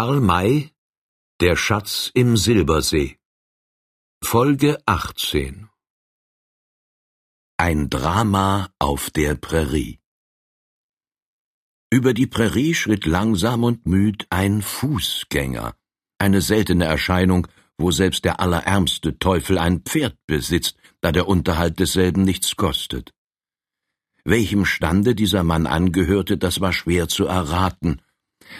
Karl May Der Schatz im Silbersee. Folge 18 Ein Drama auf der Prärie. Über die Prärie schritt langsam und müd ein Fußgänger, eine seltene Erscheinung, wo selbst der allerärmste Teufel ein Pferd besitzt, da der Unterhalt desselben nichts kostet. Welchem Stande dieser Mann angehörte, das war schwer zu erraten,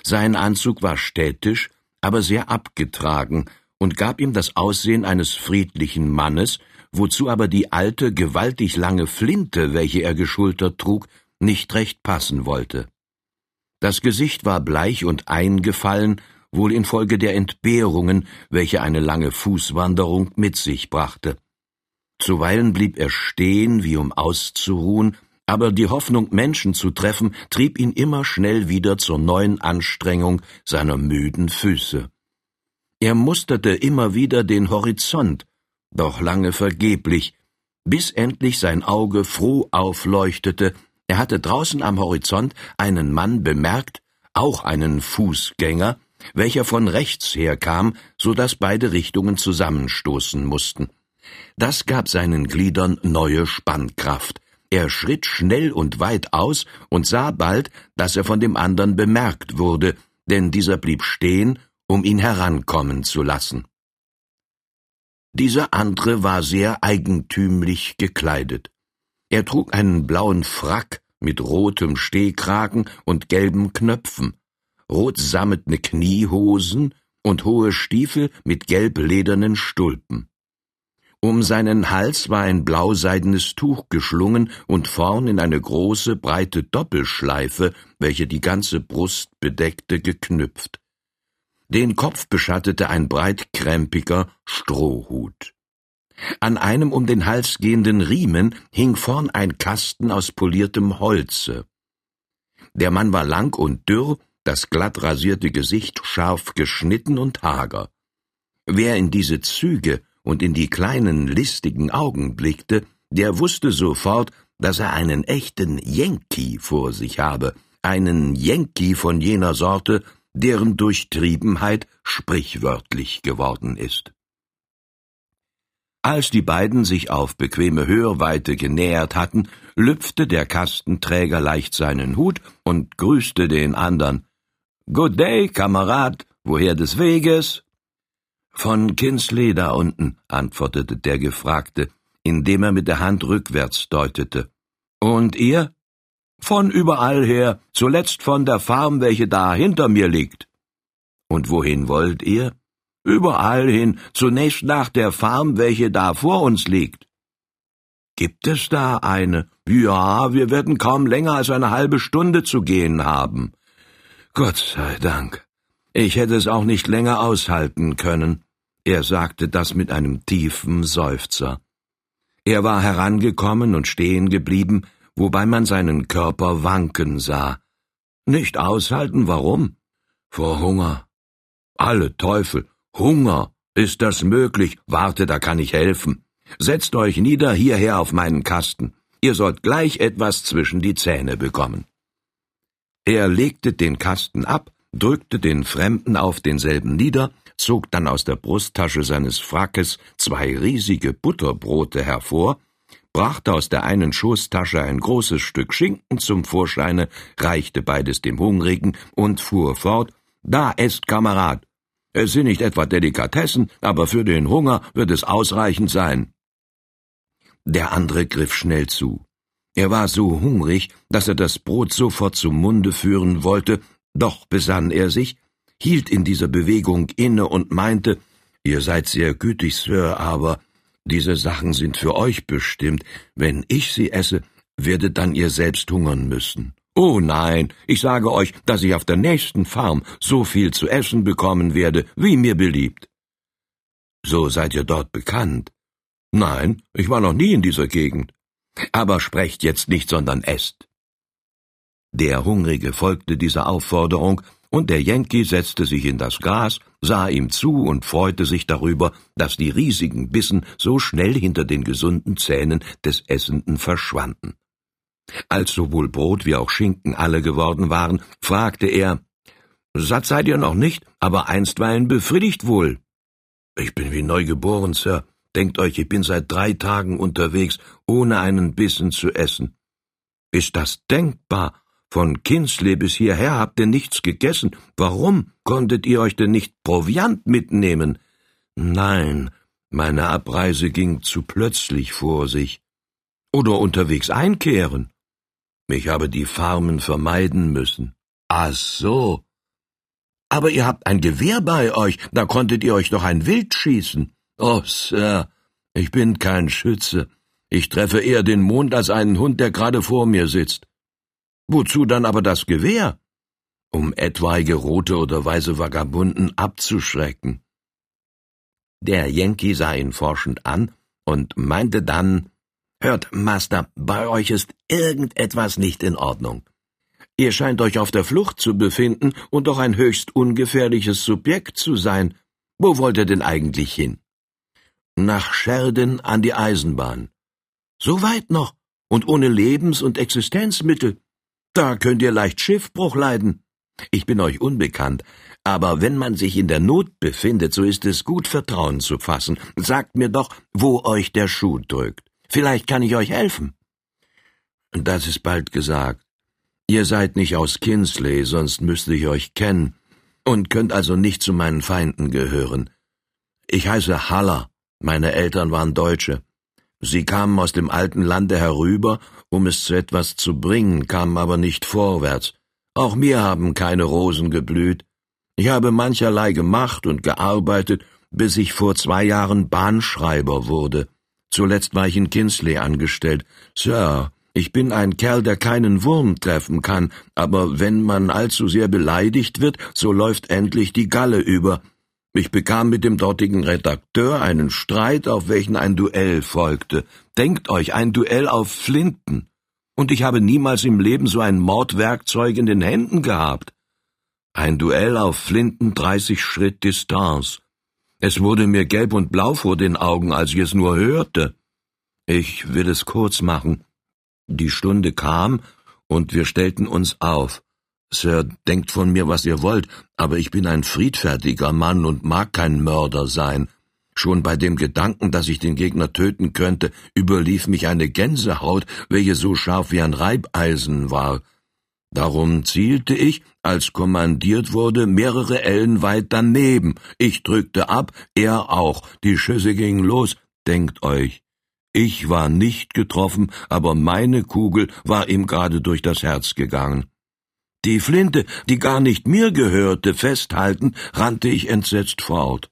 sein Anzug war städtisch, aber sehr abgetragen und gab ihm das Aussehen eines friedlichen Mannes, wozu aber die alte, gewaltig lange Flinte, welche er geschultert trug, nicht recht passen wollte. Das Gesicht war bleich und eingefallen, wohl infolge der Entbehrungen, welche eine lange Fußwanderung mit sich brachte. Zuweilen blieb er stehen, wie um auszuruhen, aber die Hoffnung, Menschen zu treffen, trieb ihn immer schnell wieder zur neuen Anstrengung seiner müden Füße. Er musterte immer wieder den Horizont, doch lange vergeblich, bis endlich sein Auge froh aufleuchtete, er hatte draußen am Horizont einen Mann bemerkt, auch einen Fußgänger, welcher von rechts herkam, so dass beide Richtungen zusammenstoßen mussten. Das gab seinen Gliedern neue Spannkraft, er schritt schnell und weit aus und sah bald, dass er von dem andern bemerkt wurde, denn dieser blieb stehen, um ihn herankommen zu lassen. Dieser andere war sehr eigentümlich gekleidet. Er trug einen blauen Frack mit rotem Stehkragen und gelben Knöpfen, rotsammetne Kniehosen und hohe Stiefel mit gelbledernen Stulpen. Um seinen Hals war ein blauseidenes Tuch geschlungen und vorn in eine große, breite Doppelschleife, welche die ganze Brust bedeckte, geknüpft. Den Kopf beschattete ein breitkrempiger Strohhut. An einem um den Hals gehenden Riemen hing vorn ein Kasten aus poliertem Holze. Der Mann war lang und dürr, das glatt rasierte Gesicht scharf geschnitten und hager. Wer in diese Züge und in die kleinen listigen Augen blickte, der wusste sofort, dass er einen echten Yankee vor sich habe, einen Yankee von jener Sorte, deren Durchtriebenheit sprichwörtlich geworden ist. Als die beiden sich auf bequeme Hörweite genähert hatten, lüpfte der Kastenträger leicht seinen Hut und grüßte den andern. Good day, Kamerad, woher des Weges? Von Kinsley da unten, antwortete der Gefragte, indem er mit der Hand rückwärts deutete. Und ihr? Von überall her, zuletzt von der Farm, welche da hinter mir liegt. Und wohin wollt ihr? Überall hin, zunächst nach der Farm, welche da vor uns liegt. Gibt es da eine? Ja, wir werden kaum länger als eine halbe Stunde zu gehen haben. Gott sei Dank. Ich hätte es auch nicht länger aushalten können. Er sagte das mit einem tiefen Seufzer. Er war herangekommen und stehen geblieben, wobei man seinen Körper wanken sah. Nicht aushalten, warum? Vor Hunger. Alle Teufel, Hunger. Ist das möglich? Warte, da kann ich helfen. Setzt euch nieder hierher auf meinen Kasten. Ihr sollt gleich etwas zwischen die Zähne bekommen. Er legte den Kasten ab, drückte den Fremden auf denselben nieder, zog dann aus der Brusttasche seines Frackes zwei riesige Butterbrote hervor, brachte aus der einen Schoßtasche ein großes Stück Schinken zum Vorscheine, reichte beides dem Hungrigen und fuhr fort Da esst, Kamerad. Es sind nicht etwa Delikatessen, aber für den Hunger wird es ausreichend sein. Der andere griff schnell zu. Er war so hungrig, dass er das Brot sofort zum Munde führen wollte, doch besann er sich, hielt in dieser Bewegung inne und meinte, Ihr seid sehr gütig, Sir, aber diese Sachen sind für euch bestimmt. Wenn ich sie esse, werdet dann ihr selbst hungern müssen. Oh nein, ich sage euch, dass ich auf der nächsten Farm so viel zu essen bekommen werde, wie mir beliebt. So seid ihr dort bekannt. Nein, ich war noch nie in dieser Gegend. Aber sprecht jetzt nicht, sondern esst. Der Hungrige folgte dieser Aufforderung, und der Yankee setzte sich in das Gras, sah ihm zu und freute sich darüber, dass die riesigen Bissen so schnell hinter den gesunden Zähnen des Essenden verschwanden. Als sowohl Brot wie auch Schinken alle geworden waren, fragte er Satt seid ihr noch nicht, aber einstweilen befriedigt wohl. Ich bin wie neugeboren, Sir. Denkt euch, ich bin seit drei Tagen unterwegs, ohne einen Bissen zu essen. Ist das denkbar? Von Kinsley bis hierher habt ihr nichts gegessen. Warum konntet ihr euch denn nicht Proviant mitnehmen? Nein, meine Abreise ging zu plötzlich vor sich. Oder unterwegs einkehren. Ich habe die Farmen vermeiden müssen. Ach so. Aber ihr habt ein Gewehr bei euch, da konntet ihr euch doch ein Wild schießen. Oh, Sir, ich bin kein Schütze. Ich treffe eher den Mond als einen Hund, der gerade vor mir sitzt. Wozu dann aber das Gewehr? Um etwaige rote oder weiße Vagabunden abzuschrecken. Der Yankee sah ihn forschend an und meinte dann, Hört, Master, bei euch ist irgendetwas nicht in Ordnung. Ihr scheint euch auf der Flucht zu befinden und doch ein höchst ungefährliches Subjekt zu sein. Wo wollt ihr denn eigentlich hin? Nach Scherden an die Eisenbahn. So weit noch und ohne Lebens- und Existenzmittel. Da könnt ihr leicht Schiffbruch leiden. Ich bin euch unbekannt, aber wenn man sich in der Not befindet, so ist es gut, Vertrauen zu fassen. Sagt mir doch, wo euch der Schuh drückt. Vielleicht kann ich euch helfen. Das ist bald gesagt. Ihr seid nicht aus Kinsley, sonst müsste ich euch kennen, und könnt also nicht zu meinen Feinden gehören. Ich heiße Haller, meine Eltern waren Deutsche. Sie kamen aus dem alten Lande herüber, um es zu etwas zu bringen, kamen aber nicht vorwärts. Auch mir haben keine Rosen geblüht. Ich habe mancherlei gemacht und gearbeitet, bis ich vor zwei Jahren Bahnschreiber wurde. Zuletzt war ich in Kinsley angestellt. Sir, ich bin ein Kerl, der keinen Wurm treffen kann, aber wenn man allzu sehr beleidigt wird, so läuft endlich die Galle über. Ich bekam mit dem dortigen Redakteur einen Streit, auf welchen ein Duell folgte. Denkt euch, ein Duell auf Flinten. Und ich habe niemals im Leben so ein Mordwerkzeug in den Händen gehabt. Ein Duell auf Flinten dreißig Schritt Distanz. Es wurde mir gelb und blau vor den Augen, als ich es nur hörte. Ich will es kurz machen. Die Stunde kam, und wir stellten uns auf. Sir, denkt von mir, was ihr wollt, aber ich bin ein friedfertiger Mann und mag kein Mörder sein. Schon bei dem Gedanken, dass ich den Gegner töten könnte, überlief mich eine Gänsehaut, welche so scharf wie ein Reibeisen war. Darum zielte ich, als kommandiert wurde, mehrere Ellen weit daneben. Ich drückte ab, er auch. Die Schüsse gingen los. Denkt euch. Ich war nicht getroffen, aber meine Kugel war ihm gerade durch das Herz gegangen. Die Flinte, die gar nicht mir gehörte, festhalten, rannte ich entsetzt fort.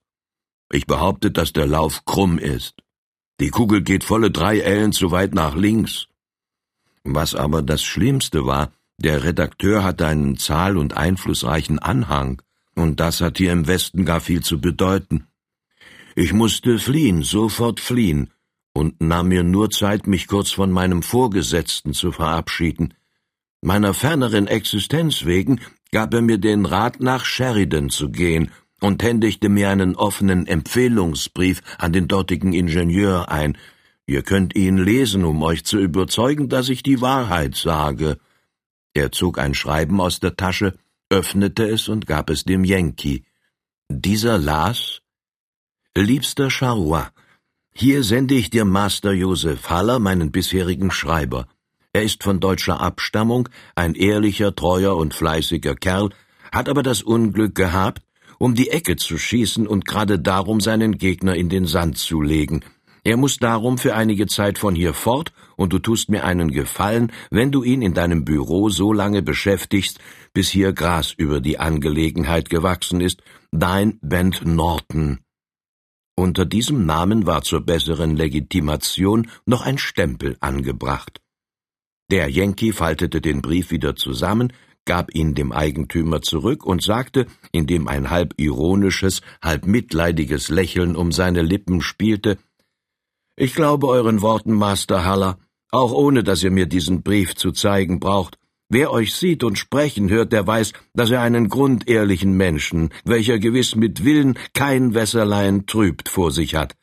Ich behaupte, dass der Lauf krumm ist. Die Kugel geht volle drei Ellen zu weit nach links. Was aber das Schlimmste war, der Redakteur hatte einen zahl- und einflussreichen Anhang, und das hat hier im Westen gar viel zu bedeuten. Ich musste fliehen, sofort fliehen, und nahm mir nur Zeit, mich kurz von meinem Vorgesetzten zu verabschieden. Meiner ferneren Existenz wegen gab er mir den Rat, nach Sheridan zu gehen und händigte mir einen offenen Empfehlungsbrief an den dortigen Ingenieur ein. Ihr könnt ihn lesen, um euch zu überzeugen, dass ich die Wahrheit sage. Er zog ein Schreiben aus der Tasche, öffnete es und gab es dem Yankee. Dieser las Liebster Charrois, hier sende ich dir Master Joseph Haller, meinen bisherigen Schreiber. Er ist von deutscher Abstammung, ein ehrlicher, treuer und fleißiger Kerl, hat aber das Unglück gehabt, um die Ecke zu schießen und gerade darum seinen Gegner in den Sand zu legen, er muss darum für einige Zeit von hier fort, und du tust mir einen Gefallen, wenn du ihn in deinem Büro so lange beschäftigst, bis hier Gras über die Angelegenheit gewachsen ist, dein Bent Norton. Unter diesem Namen war zur besseren Legitimation noch ein Stempel angebracht. Der Yankee faltete den Brief wieder zusammen, gab ihn dem Eigentümer zurück und sagte, indem ein halb ironisches, halb mitleidiges Lächeln um seine Lippen spielte, ich glaube euren Worten, Master Haller, auch ohne dass ihr mir diesen Brief zu zeigen braucht. Wer euch sieht und sprechen hört, der weiß, dass er einen grundehrlichen Menschen, welcher gewiss mit Willen kein Wässerlein trübt, vor sich hat.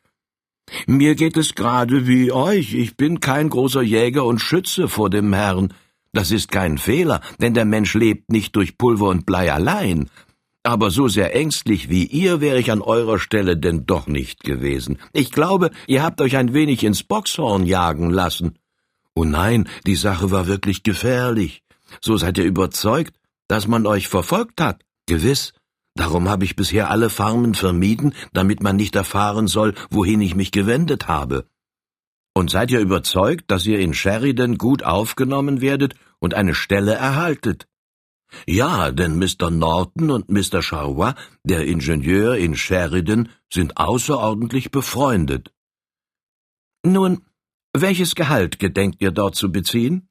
Mir geht es gerade wie euch, ich bin kein großer Jäger und Schütze vor dem Herrn. Das ist kein Fehler, denn der Mensch lebt nicht durch Pulver und Blei allein. Aber so sehr ängstlich wie ihr wäre ich an eurer Stelle denn doch nicht gewesen. Ich glaube, ihr habt euch ein wenig ins Boxhorn jagen lassen. Oh nein, die Sache war wirklich gefährlich. So seid ihr überzeugt, dass man euch verfolgt hat. Gewiss. Darum habe ich bisher alle Farmen vermieden, damit man nicht erfahren soll, wohin ich mich gewendet habe. Und seid ihr überzeugt, dass ihr in Sheridan gut aufgenommen werdet und eine Stelle erhaltet? Ja, denn Mr. Norton und Mr. Charrois, der Ingenieur in Sheridan, sind außerordentlich befreundet. Nun, welches Gehalt gedenkt ihr dort zu beziehen?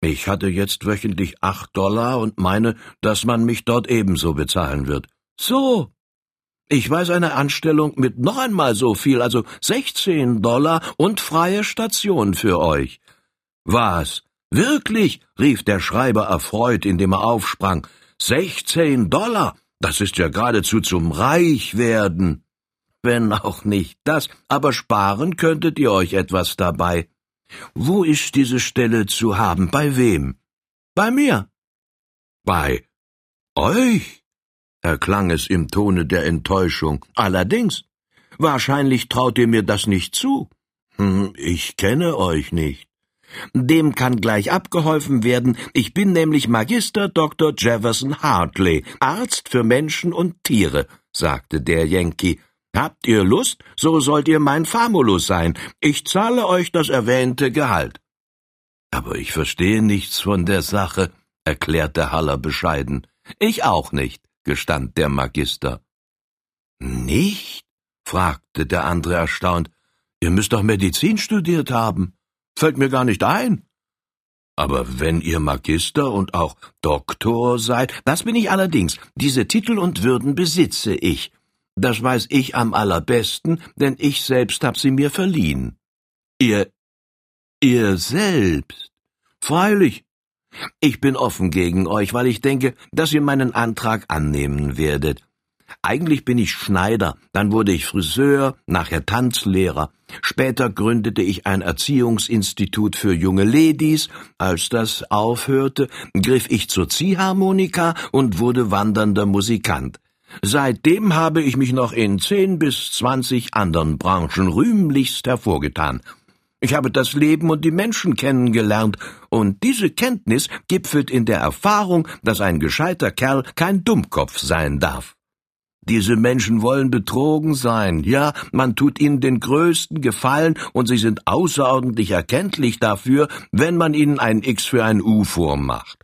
Ich hatte jetzt wöchentlich acht Dollar und meine, dass man mich dort ebenso bezahlen wird. So, ich weiß eine Anstellung mit noch einmal so viel, also 16 Dollar und freie Station für euch. Was? Wirklich? rief der Schreiber erfreut, indem er aufsprang. 16 Dollar? Das ist ja geradezu zum Reichwerden. Wenn auch nicht das, aber sparen könntet ihr euch etwas dabei. Wo ist diese Stelle zu haben? Bei wem? Bei mir. Bei euch? erklang es im Tone der Enttäuschung. Allerdings. Wahrscheinlich traut ihr mir das nicht zu. Hm, ich kenne euch nicht. Dem kann gleich abgeholfen werden. Ich bin nämlich Magister Dr. Jefferson Hartley, Arzt für Menschen und Tiere, sagte der Yankee. Habt ihr Lust, so sollt ihr mein Famulus sein. Ich zahle euch das erwähnte Gehalt. Aber ich verstehe nichts von der Sache, erklärte Haller bescheiden. Ich auch nicht gestand der Magister. Nicht? fragte der andere erstaunt. Ihr müsst doch Medizin studiert haben. Fällt mir gar nicht ein. Aber wenn ihr Magister und auch Doktor seid, das bin ich allerdings. Diese Titel und Würden besitze ich. Das weiß ich am allerbesten, denn ich selbst hab sie mir verliehen. Ihr, ihr selbst? Freilich, ich bin offen gegen euch, weil ich denke, dass ihr meinen Antrag annehmen werdet. Eigentlich bin ich Schneider, dann wurde ich Friseur, nachher Tanzlehrer. Später gründete ich ein Erziehungsinstitut für junge Ladies. Als das aufhörte, griff ich zur Ziehharmonika und wurde wandernder Musikant. Seitdem habe ich mich noch in zehn bis zwanzig anderen Branchen rühmlichst hervorgetan. Ich habe das Leben und die Menschen kennengelernt, und diese Kenntnis gipfelt in der Erfahrung, dass ein gescheiter Kerl kein Dummkopf sein darf. Diese Menschen wollen betrogen sein, ja, man tut ihnen den größten Gefallen, und sie sind außerordentlich erkenntlich dafür, wenn man ihnen ein X für ein U vormacht.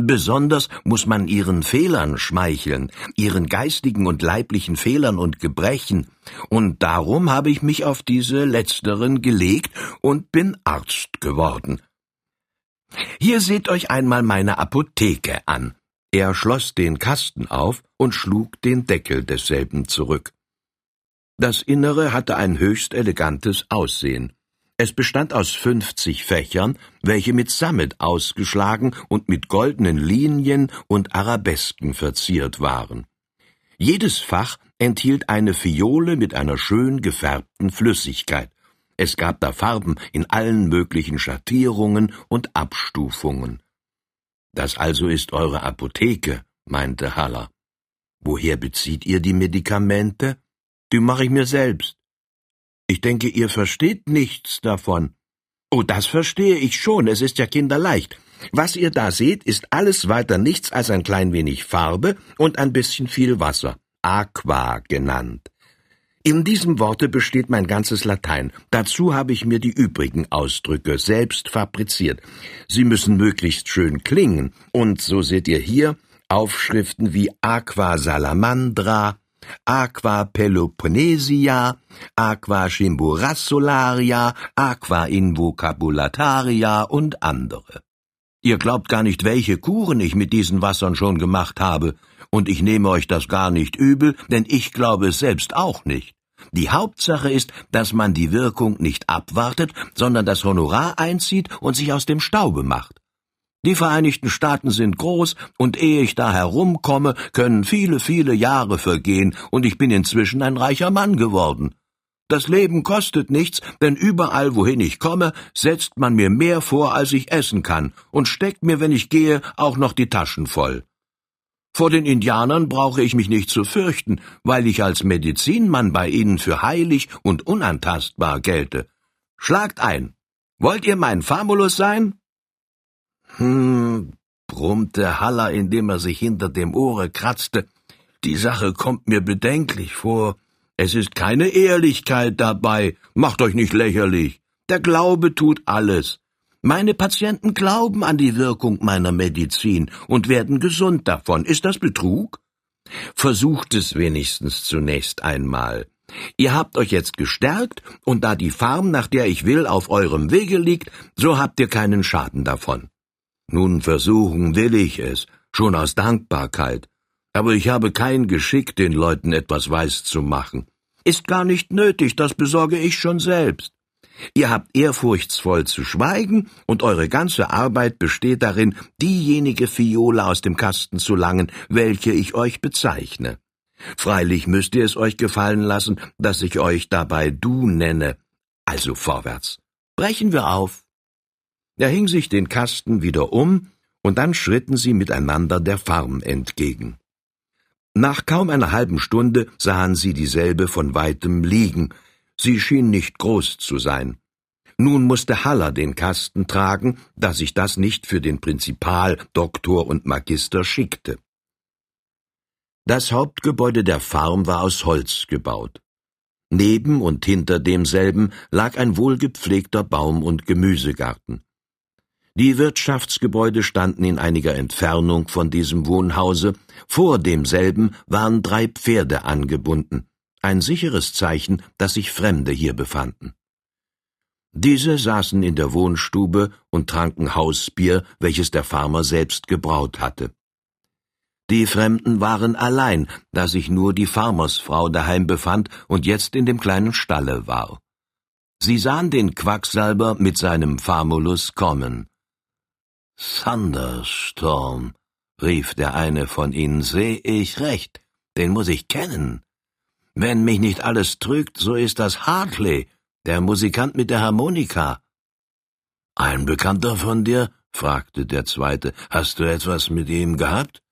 Besonders muss man ihren Fehlern schmeicheln, ihren geistigen und leiblichen Fehlern und Gebrechen, und darum habe ich mich auf diese letzteren gelegt und bin Arzt geworden. Hier seht euch einmal meine Apotheke an. Er schloss den Kasten auf und schlug den Deckel desselben zurück. Das Innere hatte ein höchst elegantes Aussehen. Es bestand aus fünfzig Fächern, welche mit Sammet ausgeschlagen und mit goldenen Linien und Arabesken verziert waren. Jedes Fach enthielt eine Fiole mit einer schön gefärbten Flüssigkeit. Es gab da Farben in allen möglichen Schattierungen und Abstufungen. Das also ist eure Apotheke, meinte Haller. Woher bezieht ihr die Medikamente? Die mache ich mir selbst. Ich denke, ihr versteht nichts davon. Oh, das verstehe ich schon, es ist ja kinderleicht. Was ihr da seht, ist alles weiter nichts als ein klein wenig Farbe und ein bisschen viel Wasser, Aqua genannt. In diesem Worte besteht mein ganzes Latein. Dazu habe ich mir die übrigen Ausdrücke selbst fabriziert. Sie müssen möglichst schön klingen, und so seht ihr hier Aufschriften wie Aqua Salamandra, Aqua Peloponnesia, Aqua Chimborassolaria, Aqua Invocabulataria und andere. Ihr glaubt gar nicht, welche Kuren ich mit diesen Wassern schon gemacht habe, und ich nehme euch das gar nicht übel, denn ich glaube es selbst auch nicht. Die Hauptsache ist, dass man die Wirkung nicht abwartet, sondern das Honorar einzieht und sich aus dem Staube macht. Die Vereinigten Staaten sind groß, und ehe ich da herumkomme, können viele, viele Jahre vergehen, und ich bin inzwischen ein reicher Mann geworden. Das Leben kostet nichts, denn überall, wohin ich komme, setzt man mir mehr vor, als ich essen kann, und steckt mir, wenn ich gehe, auch noch die Taschen voll. Vor den Indianern brauche ich mich nicht zu fürchten, weil ich als Medizinmann bei ihnen für heilig und unantastbar gelte. Schlagt ein. Wollt ihr mein Famulus sein? Hm, brummte Haller, indem er sich hinter dem Ohre kratzte. Die Sache kommt mir bedenklich vor. Es ist keine Ehrlichkeit dabei. Macht euch nicht lächerlich. Der Glaube tut alles. Meine Patienten glauben an die Wirkung meiner Medizin und werden gesund davon. Ist das Betrug? Versucht es wenigstens zunächst einmal. Ihr habt euch jetzt gestärkt, und da die Farm, nach der ich will, auf eurem Wege liegt, so habt ihr keinen Schaden davon. Nun versuchen will ich es, schon aus Dankbarkeit, aber ich habe kein Geschick, den Leuten etwas weiß zu machen. Ist gar nicht nötig, das besorge ich schon selbst. Ihr habt ehrfurchtsvoll zu schweigen, und eure ganze Arbeit besteht darin, diejenige Fiole aus dem Kasten zu langen, welche ich euch bezeichne. Freilich müsst ihr es euch gefallen lassen, dass ich euch dabei du nenne. Also vorwärts. Brechen wir auf. Er hing sich den Kasten wieder um, und dann schritten sie miteinander der Farm entgegen. Nach kaum einer halben Stunde sahen sie dieselbe von weitem liegen, Sie schien nicht groß zu sein. Nun musste Haller den Kasten tragen, da sich das nicht für den Prinzipal, Doktor und Magister schickte. Das Hauptgebäude der Farm war aus Holz gebaut. Neben und hinter demselben lag ein wohlgepflegter Baum- und Gemüsegarten. Die Wirtschaftsgebäude standen in einiger Entfernung von diesem Wohnhause, vor demselben waren drei Pferde angebunden ein sicheres Zeichen, dass sich Fremde hier befanden. Diese saßen in der Wohnstube und tranken Hausbier, welches der Farmer selbst gebraut hatte. Die Fremden waren allein, da sich nur die Farmersfrau daheim befand und jetzt in dem kleinen Stalle war. Sie sahen den Quacksalber mit seinem Famulus kommen. Thunderstorm, rief der eine von ihnen, seh ich recht, den muss ich kennen. Wenn mich nicht alles trügt, so ist das Hartley, der Musikant mit der Harmonika. Ein Bekannter von dir? fragte der zweite. Hast du etwas mit ihm gehabt?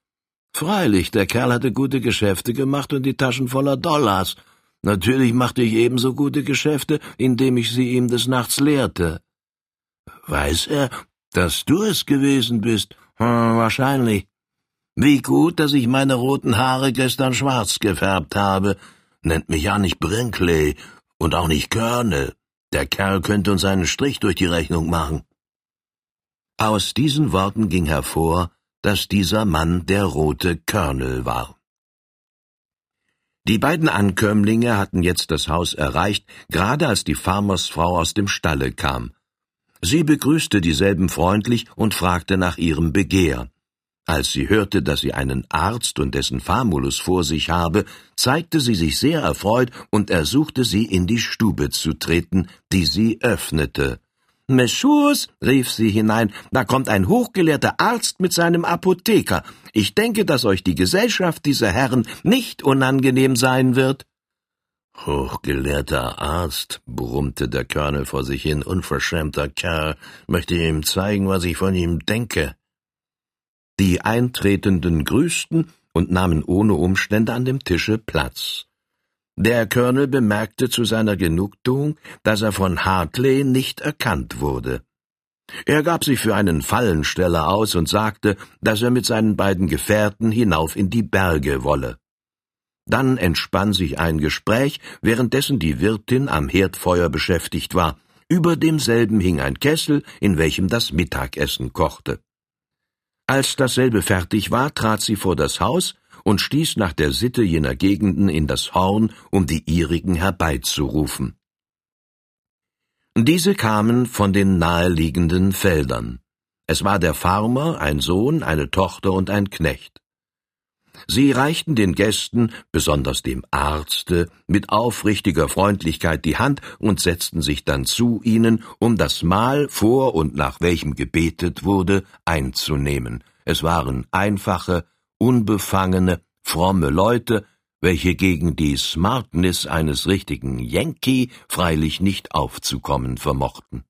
Freilich, der Kerl hatte gute Geschäfte gemacht und die Taschen voller Dollars. Natürlich machte ich ebenso gute Geschäfte, indem ich sie ihm des Nachts lehrte. Weiß er, dass du es gewesen bist? Hm, wahrscheinlich. Wie gut, dass ich meine roten Haare gestern schwarz gefärbt habe. Nennt mich ja nicht Brinkley und auch nicht Colonel. Der Kerl könnte uns einen Strich durch die Rechnung machen. Aus diesen Worten ging hervor, dass dieser Mann der rote Colonel war. Die beiden Ankömmlinge hatten jetzt das Haus erreicht, gerade als die Farmersfrau aus dem Stalle kam. Sie begrüßte dieselben freundlich und fragte nach ihrem Begehr. Als sie hörte, dass sie einen Arzt und dessen Famulus vor sich habe, zeigte sie sich sehr erfreut und ersuchte sie, in die Stube zu treten, die sie öffnete. Messieurs, rief sie hinein, da kommt ein hochgelehrter Arzt mit seinem Apotheker. Ich denke, dass euch die Gesellschaft dieser Herren nicht unangenehm sein wird. Hochgelehrter Arzt, brummte der Colonel vor sich hin, unverschämter Kerl, möchte ihm zeigen, was ich von ihm denke. Die Eintretenden grüßten und nahmen ohne Umstände an dem Tische Platz. Der Colonel bemerkte zu seiner Genugtuung, dass er von Hartley nicht erkannt wurde. Er gab sich für einen Fallensteller aus und sagte, dass er mit seinen beiden Gefährten hinauf in die Berge wolle. Dann entspann sich ein Gespräch, währenddessen die Wirtin am Herdfeuer beschäftigt war. Über demselben hing ein Kessel, in welchem das Mittagessen kochte. Als dasselbe fertig war, trat sie vor das Haus und stieß nach der Sitte jener Gegenden in das Horn, um die ihrigen herbeizurufen. Diese kamen von den naheliegenden Feldern. Es war der Farmer, ein Sohn, eine Tochter und ein Knecht. Sie reichten den Gästen, besonders dem Arzte, mit aufrichtiger Freundlichkeit die Hand und setzten sich dann zu ihnen, um das Mahl, vor und nach welchem gebetet wurde, einzunehmen. Es waren einfache, unbefangene, fromme Leute, welche gegen die Smartness eines richtigen Yankee freilich nicht aufzukommen vermochten.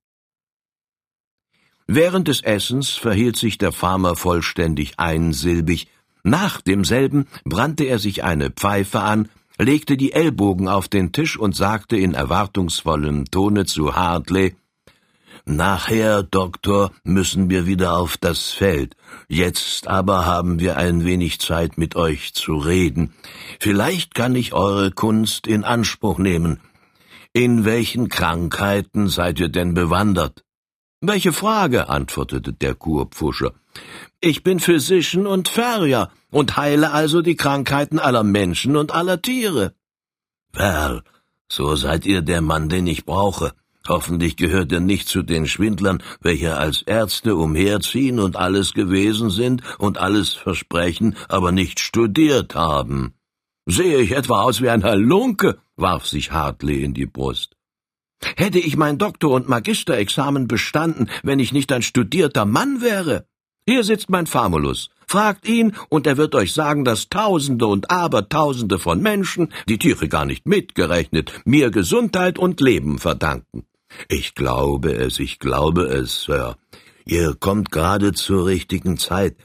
Während des Essens verhielt sich der Farmer vollständig einsilbig, Nach demselben brannte er sich eine Pfeife an, legte die Ellbogen auf den Tisch und sagte in erwartungsvollem Tone zu Hartley Nachher, Doktor, müssen wir wieder auf das Feld. Jetzt aber haben wir ein wenig Zeit, mit euch zu reden. Vielleicht kann ich eure Kunst in Anspruch nehmen. In welchen Krankheiten seid ihr denn bewandert? Welche Frage? antwortete der Kurpfuscher. Ich bin Physician und Ferrier und heile also die Krankheiten aller Menschen und aller Tiere. Well, so seid ihr der Mann, den ich brauche. Hoffentlich gehört er nicht zu den Schwindlern, welche als Ärzte umherziehen und alles gewesen sind und alles versprechen, aber nicht studiert haben. Sehe ich etwa aus wie ein Halunke? warf sich Hartley in die Brust. Hätte ich mein Doktor- und Magisterexamen bestanden, wenn ich nicht ein studierter Mann wäre? Hier sitzt mein Famulus. Fragt ihn, und er wird euch sagen, dass Tausende und Abertausende von Menschen, die Tiere gar nicht mitgerechnet, mir Gesundheit und Leben verdanken. Ich glaube es, ich glaube es, Sir. Ihr kommt gerade zur richtigen Zeit.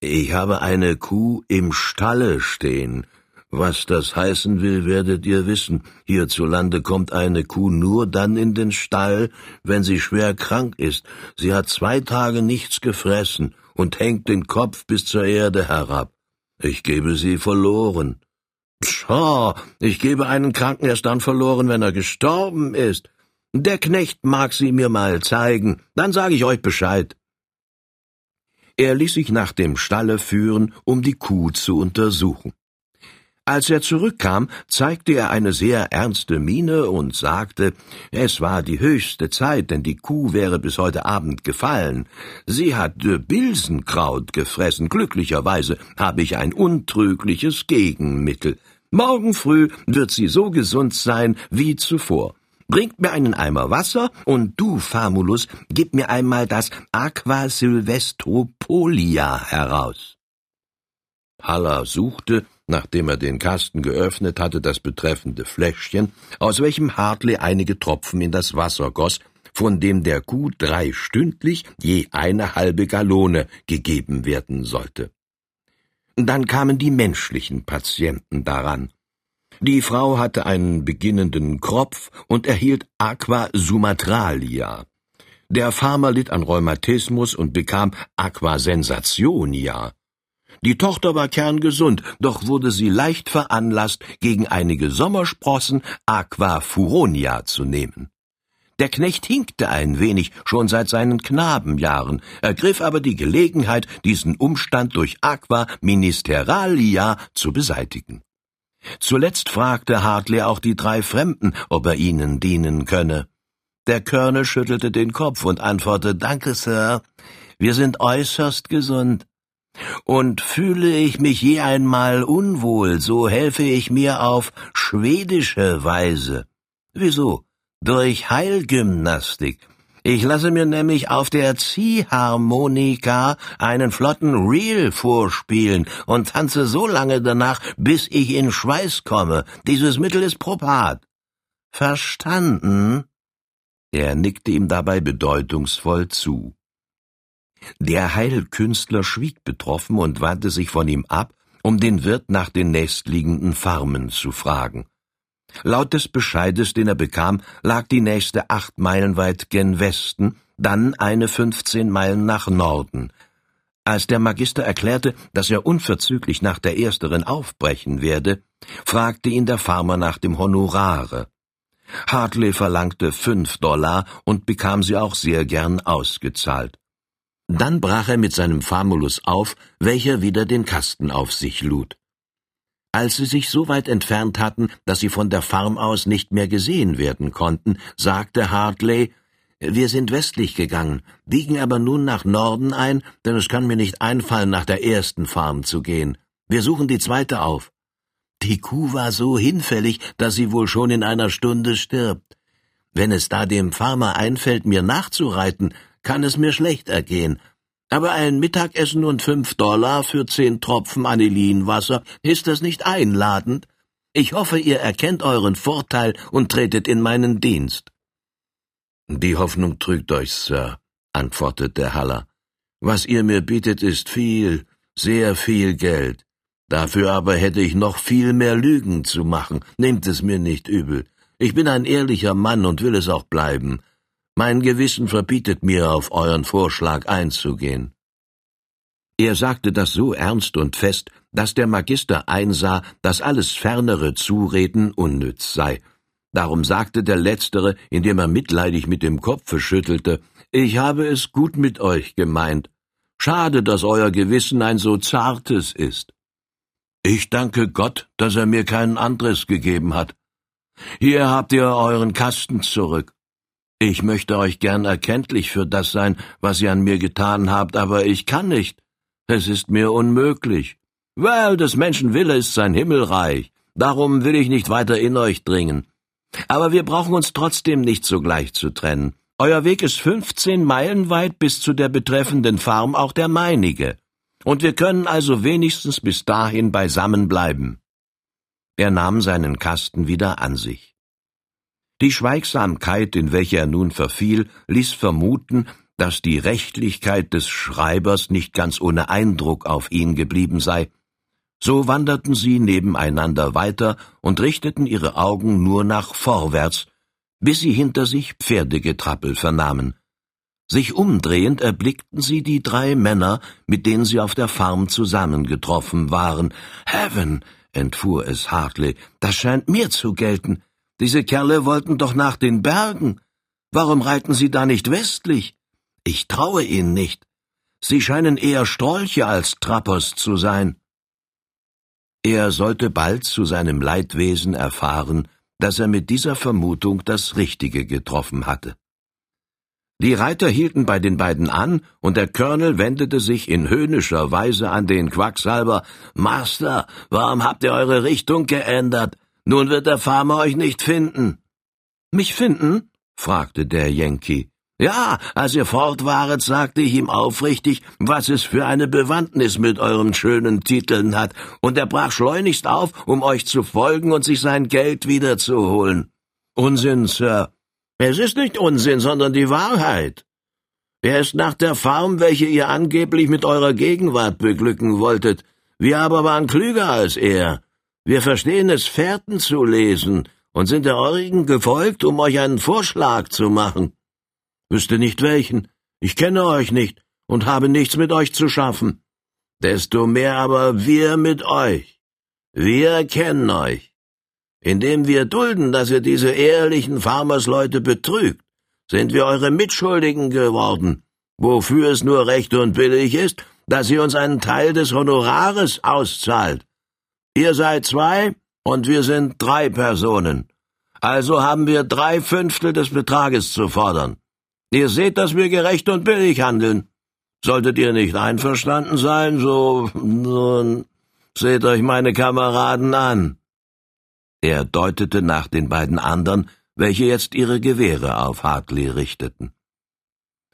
Ich habe eine Kuh im Stalle stehen. Was das heißen will, werdet ihr wissen. Hierzulande kommt eine Kuh nur dann in den Stall, wenn sie schwer krank ist. Sie hat zwei Tage nichts gefressen und hängt den Kopf bis zur Erde herab. Ich gebe sie verloren. Pshaw, ich gebe einen Kranken erst dann verloren, wenn er gestorben ist. Der Knecht mag sie mir mal zeigen, dann sage ich euch Bescheid. Er ließ sich nach dem Stalle führen, um die Kuh zu untersuchen. Als er zurückkam, zeigte er eine sehr ernste Miene und sagte, es war die höchste Zeit, denn die Kuh wäre bis heute Abend gefallen. Sie hat Bilsenkraut gefressen. Glücklicherweise habe ich ein untrügliches Gegenmittel. Morgen früh wird sie so gesund sein wie zuvor. Bringt mir einen Eimer Wasser und du, Famulus, gib mir einmal das Aqua Silvestropolia heraus. Haller suchte, nachdem er den Kasten geöffnet hatte, das betreffende Fläschchen, aus welchem Hartley einige Tropfen in das Wasser goss, von dem der Kuh drei stündlich je eine halbe Gallone gegeben werden sollte. Dann kamen die menschlichen Patienten daran. Die Frau hatte einen beginnenden Kropf und erhielt Aqua sumatralia. Der Farmer litt an Rheumatismus und bekam Aqua sensationia. Die Tochter war kerngesund, doch wurde sie leicht veranlasst, gegen einige Sommersprossen Aqua furonia zu nehmen. Der Knecht hinkte ein wenig, schon seit seinen Knabenjahren, ergriff aber die Gelegenheit, diesen Umstand durch Aqua ministeralia zu beseitigen. Zuletzt fragte Hartley auch die drei Fremden, ob er ihnen dienen könne. Der Colonel schüttelte den Kopf und antwortete Danke, Sir. Wir sind äußerst gesund. Und fühle ich mich je einmal unwohl, so helfe ich mir auf schwedische Weise. Wieso? Durch Heilgymnastik. Ich lasse mir nämlich auf der Ziehharmonika einen flotten Reel vorspielen und tanze so lange danach, bis ich in Schweiß komme. Dieses Mittel ist propat. Verstanden? Er nickte ihm dabei bedeutungsvoll zu. Der Heilkünstler schwieg betroffen und wandte sich von ihm ab, um den Wirt nach den nächstliegenden Farmen zu fragen. Laut des Bescheides, den er bekam, lag die nächste acht Meilen weit gen Westen, dann eine fünfzehn Meilen nach Norden. Als der Magister erklärte, dass er unverzüglich nach der ersteren aufbrechen werde, fragte ihn der Farmer nach dem Honorare. Hartley verlangte fünf Dollar und bekam sie auch sehr gern ausgezahlt. Dann brach er mit seinem Famulus auf, welcher wieder den Kasten auf sich lud. Als sie sich so weit entfernt hatten, dass sie von der Farm aus nicht mehr gesehen werden konnten, sagte Hartley, wir sind westlich gegangen, biegen aber nun nach Norden ein, denn es kann mir nicht einfallen, nach der ersten Farm zu gehen. Wir suchen die zweite auf. Die Kuh war so hinfällig, dass sie wohl schon in einer Stunde stirbt. Wenn es da dem Farmer einfällt, mir nachzureiten, kann es mir schlecht ergehen, aber ein Mittagessen und fünf Dollar für zehn Tropfen Anilinwasser, ist das nicht einladend? Ich hoffe, ihr erkennt euren Vorteil und tretet in meinen Dienst. Die Hoffnung trügt euch, Sir, antwortete Haller. Was ihr mir bietet, ist viel, sehr viel Geld. Dafür aber hätte ich noch viel mehr Lügen zu machen. Nehmt es mir nicht übel. Ich bin ein ehrlicher Mann und will es auch bleiben. Mein Gewissen verbietet mir, auf euren Vorschlag einzugehen. Er sagte das so ernst und fest, dass der Magister einsah, dass alles fernere Zureden unnütz sei. Darum sagte der Letztere, indem er mitleidig mit dem Kopfe schüttelte, Ich habe es gut mit euch gemeint. Schade, dass euer Gewissen ein so zartes ist. Ich danke Gott, dass er mir keinen anderes gegeben hat. Hier habt ihr euren Kasten zurück. Ich möchte euch gern erkenntlich für das sein, was ihr an mir getan habt, aber ich kann nicht. Es ist mir unmöglich. Well, des Menschen Wille ist sein Himmelreich. Darum will ich nicht weiter in euch dringen. Aber wir brauchen uns trotzdem nicht sogleich zu trennen. Euer Weg ist fünfzehn Meilen weit bis zu der betreffenden Farm, auch der meinige und wir können also wenigstens bis dahin beisammen bleiben. Er nahm seinen Kasten wieder an sich. Die Schweigsamkeit, in welche er nun verfiel, ließ vermuten, dass die Rechtlichkeit des Schreibers nicht ganz ohne Eindruck auf ihn geblieben sei. So wanderten sie nebeneinander weiter und richteten ihre Augen nur nach vorwärts, bis sie hinter sich Pferdegetrappel vernahmen. Sich umdrehend erblickten sie die drei Männer, mit denen sie auf der Farm zusammengetroffen waren. Heaven, entfuhr es Hartley, das scheint mir zu gelten. Diese Kerle wollten doch nach den Bergen. Warum reiten sie da nicht westlich? Ich traue ihnen nicht. Sie scheinen eher Strolche als Trappers zu sein. Er sollte bald zu seinem Leidwesen erfahren, dass er mit dieser Vermutung das Richtige getroffen hatte. Die Reiter hielten bei den beiden an, und der Colonel wendete sich in höhnischer Weise an den Quacksalber. Master, warum habt ihr eure Richtung geändert? Nun wird der Farmer euch nicht finden. Mich finden? fragte der Yankee. Ja, als ihr fort waret, sagte ich ihm aufrichtig, was es für eine Bewandtnis mit euren schönen Titeln hat, und er brach schleunigst auf, um euch zu folgen und sich sein Geld wiederzuholen. Unsinn, Sir, es ist nicht Unsinn, sondern die Wahrheit. Er ist nach der Farm, welche ihr angeblich mit eurer Gegenwart beglücken wolltet. Wir aber waren klüger als er. Wir verstehen es, Fährten zu lesen und sind der eurigen gefolgt, um euch einen Vorschlag zu machen. Wüsste nicht welchen. Ich kenne euch nicht und habe nichts mit euch zu schaffen. Desto mehr aber wir mit euch. Wir kennen euch. Indem wir dulden, dass ihr diese ehrlichen Farmersleute betrügt, sind wir eure Mitschuldigen geworden, wofür es nur recht und billig ist, dass ihr uns einen Teil des Honorares auszahlt. Ihr seid zwei und wir sind drei Personen. Also haben wir drei Fünftel des Betrages zu fordern. Ihr seht, dass wir gerecht und billig handeln. Solltet ihr nicht einverstanden sein, so nun seht euch meine Kameraden an. Er deutete nach den beiden anderen, welche jetzt ihre Gewehre auf Hartley richteten.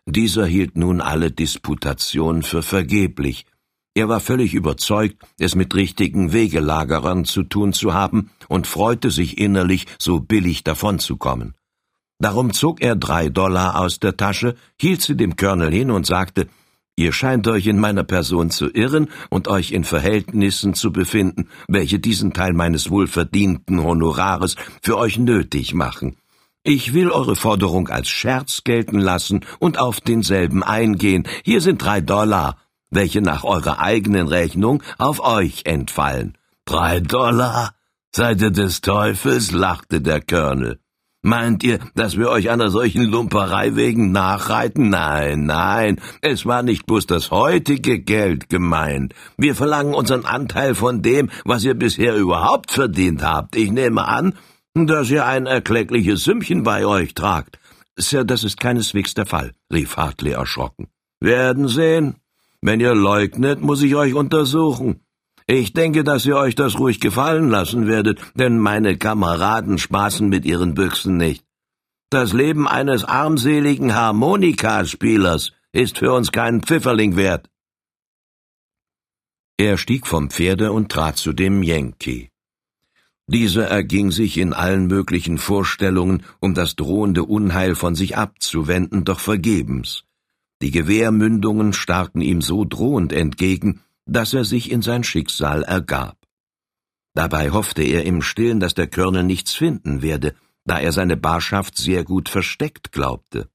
Dieser hielt nun alle Disputation für vergeblich. Er war völlig überzeugt, es mit richtigen Wegelagerern zu tun zu haben und freute sich innerlich, so billig davonzukommen. Darum zog er drei Dollar aus der Tasche, hielt sie dem Colonel hin und sagte, Ihr scheint euch in meiner Person zu irren und euch in Verhältnissen zu befinden, welche diesen Teil meines wohlverdienten Honorares für euch nötig machen. Ich will eure Forderung als Scherz gelten lassen und auf denselben eingehen. Hier sind drei Dollar, welche nach eurer eigenen Rechnung auf euch entfallen. Drei Dollar? Seid ihr des Teufels? lachte der Colonel. Meint ihr, dass wir euch einer solchen Lumperei wegen nachreiten? Nein, nein, es war nicht bloß das heutige Geld gemeint. Wir verlangen unseren Anteil von dem, was ihr bisher überhaupt verdient habt. Ich nehme an, dass ihr ein erkleckliches Sümmchen bei euch tragt. Sir, das ist keineswegs der Fall, rief Hartley erschrocken. Werden sehen. Wenn ihr leugnet, muss ich euch untersuchen. Ich denke, dass ihr euch das ruhig gefallen lassen werdet, denn meine Kameraden spaßen mit ihren Büchsen nicht. Das Leben eines armseligen Harmonikaspielers ist für uns keinen Pfifferling wert. Er stieg vom Pferde und trat zu dem Yankee. Dieser erging sich in allen möglichen Vorstellungen, um das drohende Unheil von sich abzuwenden, doch vergebens. Die Gewehrmündungen starrten ihm so drohend entgegen, dass er sich in sein Schicksal ergab. Dabei hoffte er im Stillen, dass der Körner nichts finden werde, da er seine Barschaft sehr gut versteckt glaubte.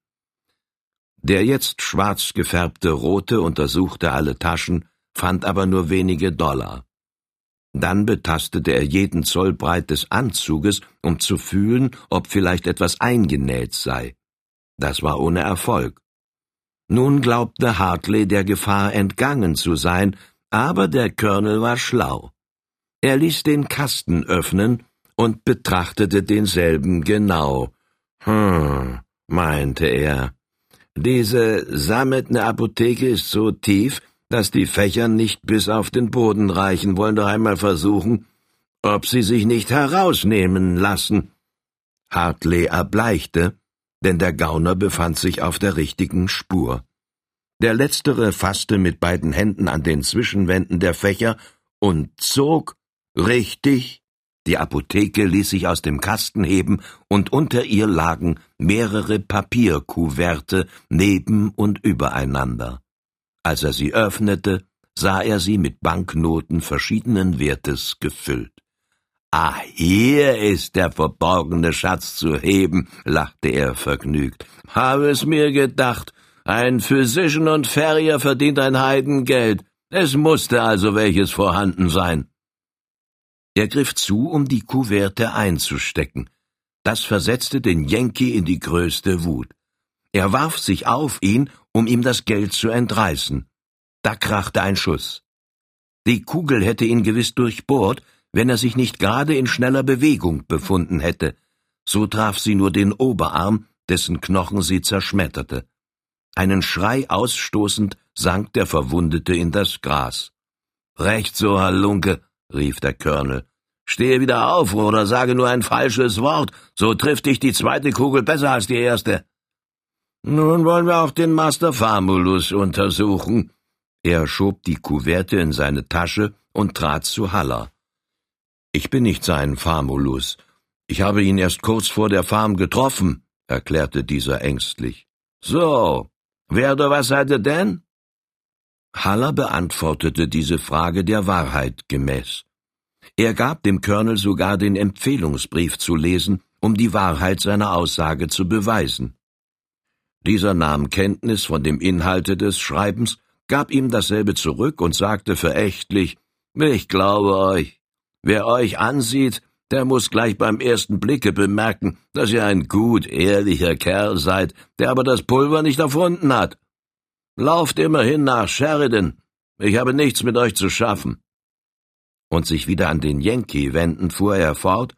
Der jetzt schwarz gefärbte Rote untersuchte alle Taschen, fand aber nur wenige Dollar. Dann betastete er jeden Zoll breit des Anzuges, um zu fühlen, ob vielleicht etwas eingenäht sei. Das war ohne Erfolg. Nun glaubte Hartley der Gefahr entgangen zu sein, aber der Colonel war schlau. Er ließ den Kasten öffnen und betrachtete denselben genau. Hm, meinte er. Diese sammetne Apotheke ist so tief, dass die Fächer nicht bis auf den Boden reichen. Wollen doch einmal versuchen, ob sie sich nicht herausnehmen lassen. Hartley erbleichte, denn der Gauner befand sich auf der richtigen Spur. Der letztere fasste mit beiden Händen an den Zwischenwänden der Fächer und zog richtig. Die Apotheke ließ sich aus dem Kasten heben, und unter ihr lagen mehrere Papierkuverte neben und übereinander. Als er sie öffnete, sah er sie mit Banknoten verschiedenen Wertes gefüllt. Ah, hier ist der verborgene Schatz zu heben, lachte er vergnügt. Habe es mir gedacht, ein Physician und Ferrier verdient ein Heidengeld. Es musste also welches vorhanden sein. Er griff zu, um die Kuverte einzustecken. Das versetzte den Yankee in die größte Wut. Er warf sich auf ihn, um ihm das Geld zu entreißen. Da krachte ein Schuss. Die Kugel hätte ihn gewiss durchbohrt, wenn er sich nicht gerade in schneller Bewegung befunden hätte. So traf sie nur den Oberarm, dessen Knochen sie zerschmetterte. Einen Schrei ausstoßend sank der Verwundete in das Gras. Recht so, Halunke, rief der Colonel. Stehe wieder auf oder sage nur ein falsches Wort, so trifft dich die zweite Kugel besser als die erste. Nun wollen wir auch den Master Famulus untersuchen. Er schob die Kuverte in seine Tasche und trat zu Haller. Ich bin nicht sein Famulus. Ich habe ihn erst kurz vor der Farm getroffen, erklärte dieser ängstlich. So, wer oder was seid ihr denn? Haller beantwortete diese Frage der Wahrheit gemäß. Er gab dem Colonel sogar den Empfehlungsbrief zu lesen, um die Wahrheit seiner Aussage zu beweisen. Dieser nahm Kenntnis von dem Inhalte des Schreibens, gab ihm dasselbe zurück und sagte verächtlich Ich glaube euch. Wer euch ansieht, der muss gleich beim ersten Blicke bemerken, dass ihr ein gut, ehrlicher Kerl seid, der aber das Pulver nicht erfunden hat. Lauft immerhin nach Sheridan. Ich habe nichts mit euch zu schaffen. Und sich wieder an den Yankee wendend, fuhr er fort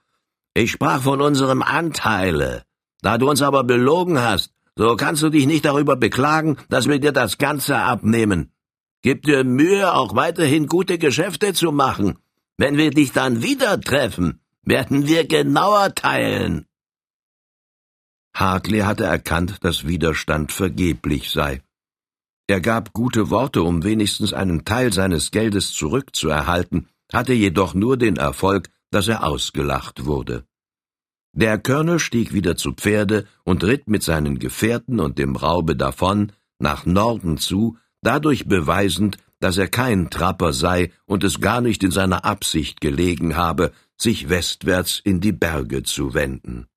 Ich sprach von unserem Anteile. Da du uns aber belogen hast, so kannst du dich nicht darüber beklagen, dass wir dir das Ganze abnehmen. Gib dir Mühe, auch weiterhin gute Geschäfte zu machen. Wenn wir dich dann wieder treffen, werden wir genauer teilen. Hartley hatte erkannt, dass Widerstand vergeblich sei. Er gab gute Worte, um wenigstens einen Teil seines Geldes zurückzuerhalten, hatte jedoch nur den Erfolg, dass er ausgelacht wurde. Der Colonel stieg wieder zu Pferde und ritt mit seinen Gefährten und dem Raube davon nach Norden zu, dadurch beweisend, dass er kein Trapper sei und es gar nicht in seiner Absicht gelegen habe, sich westwärts in die Berge zu wenden.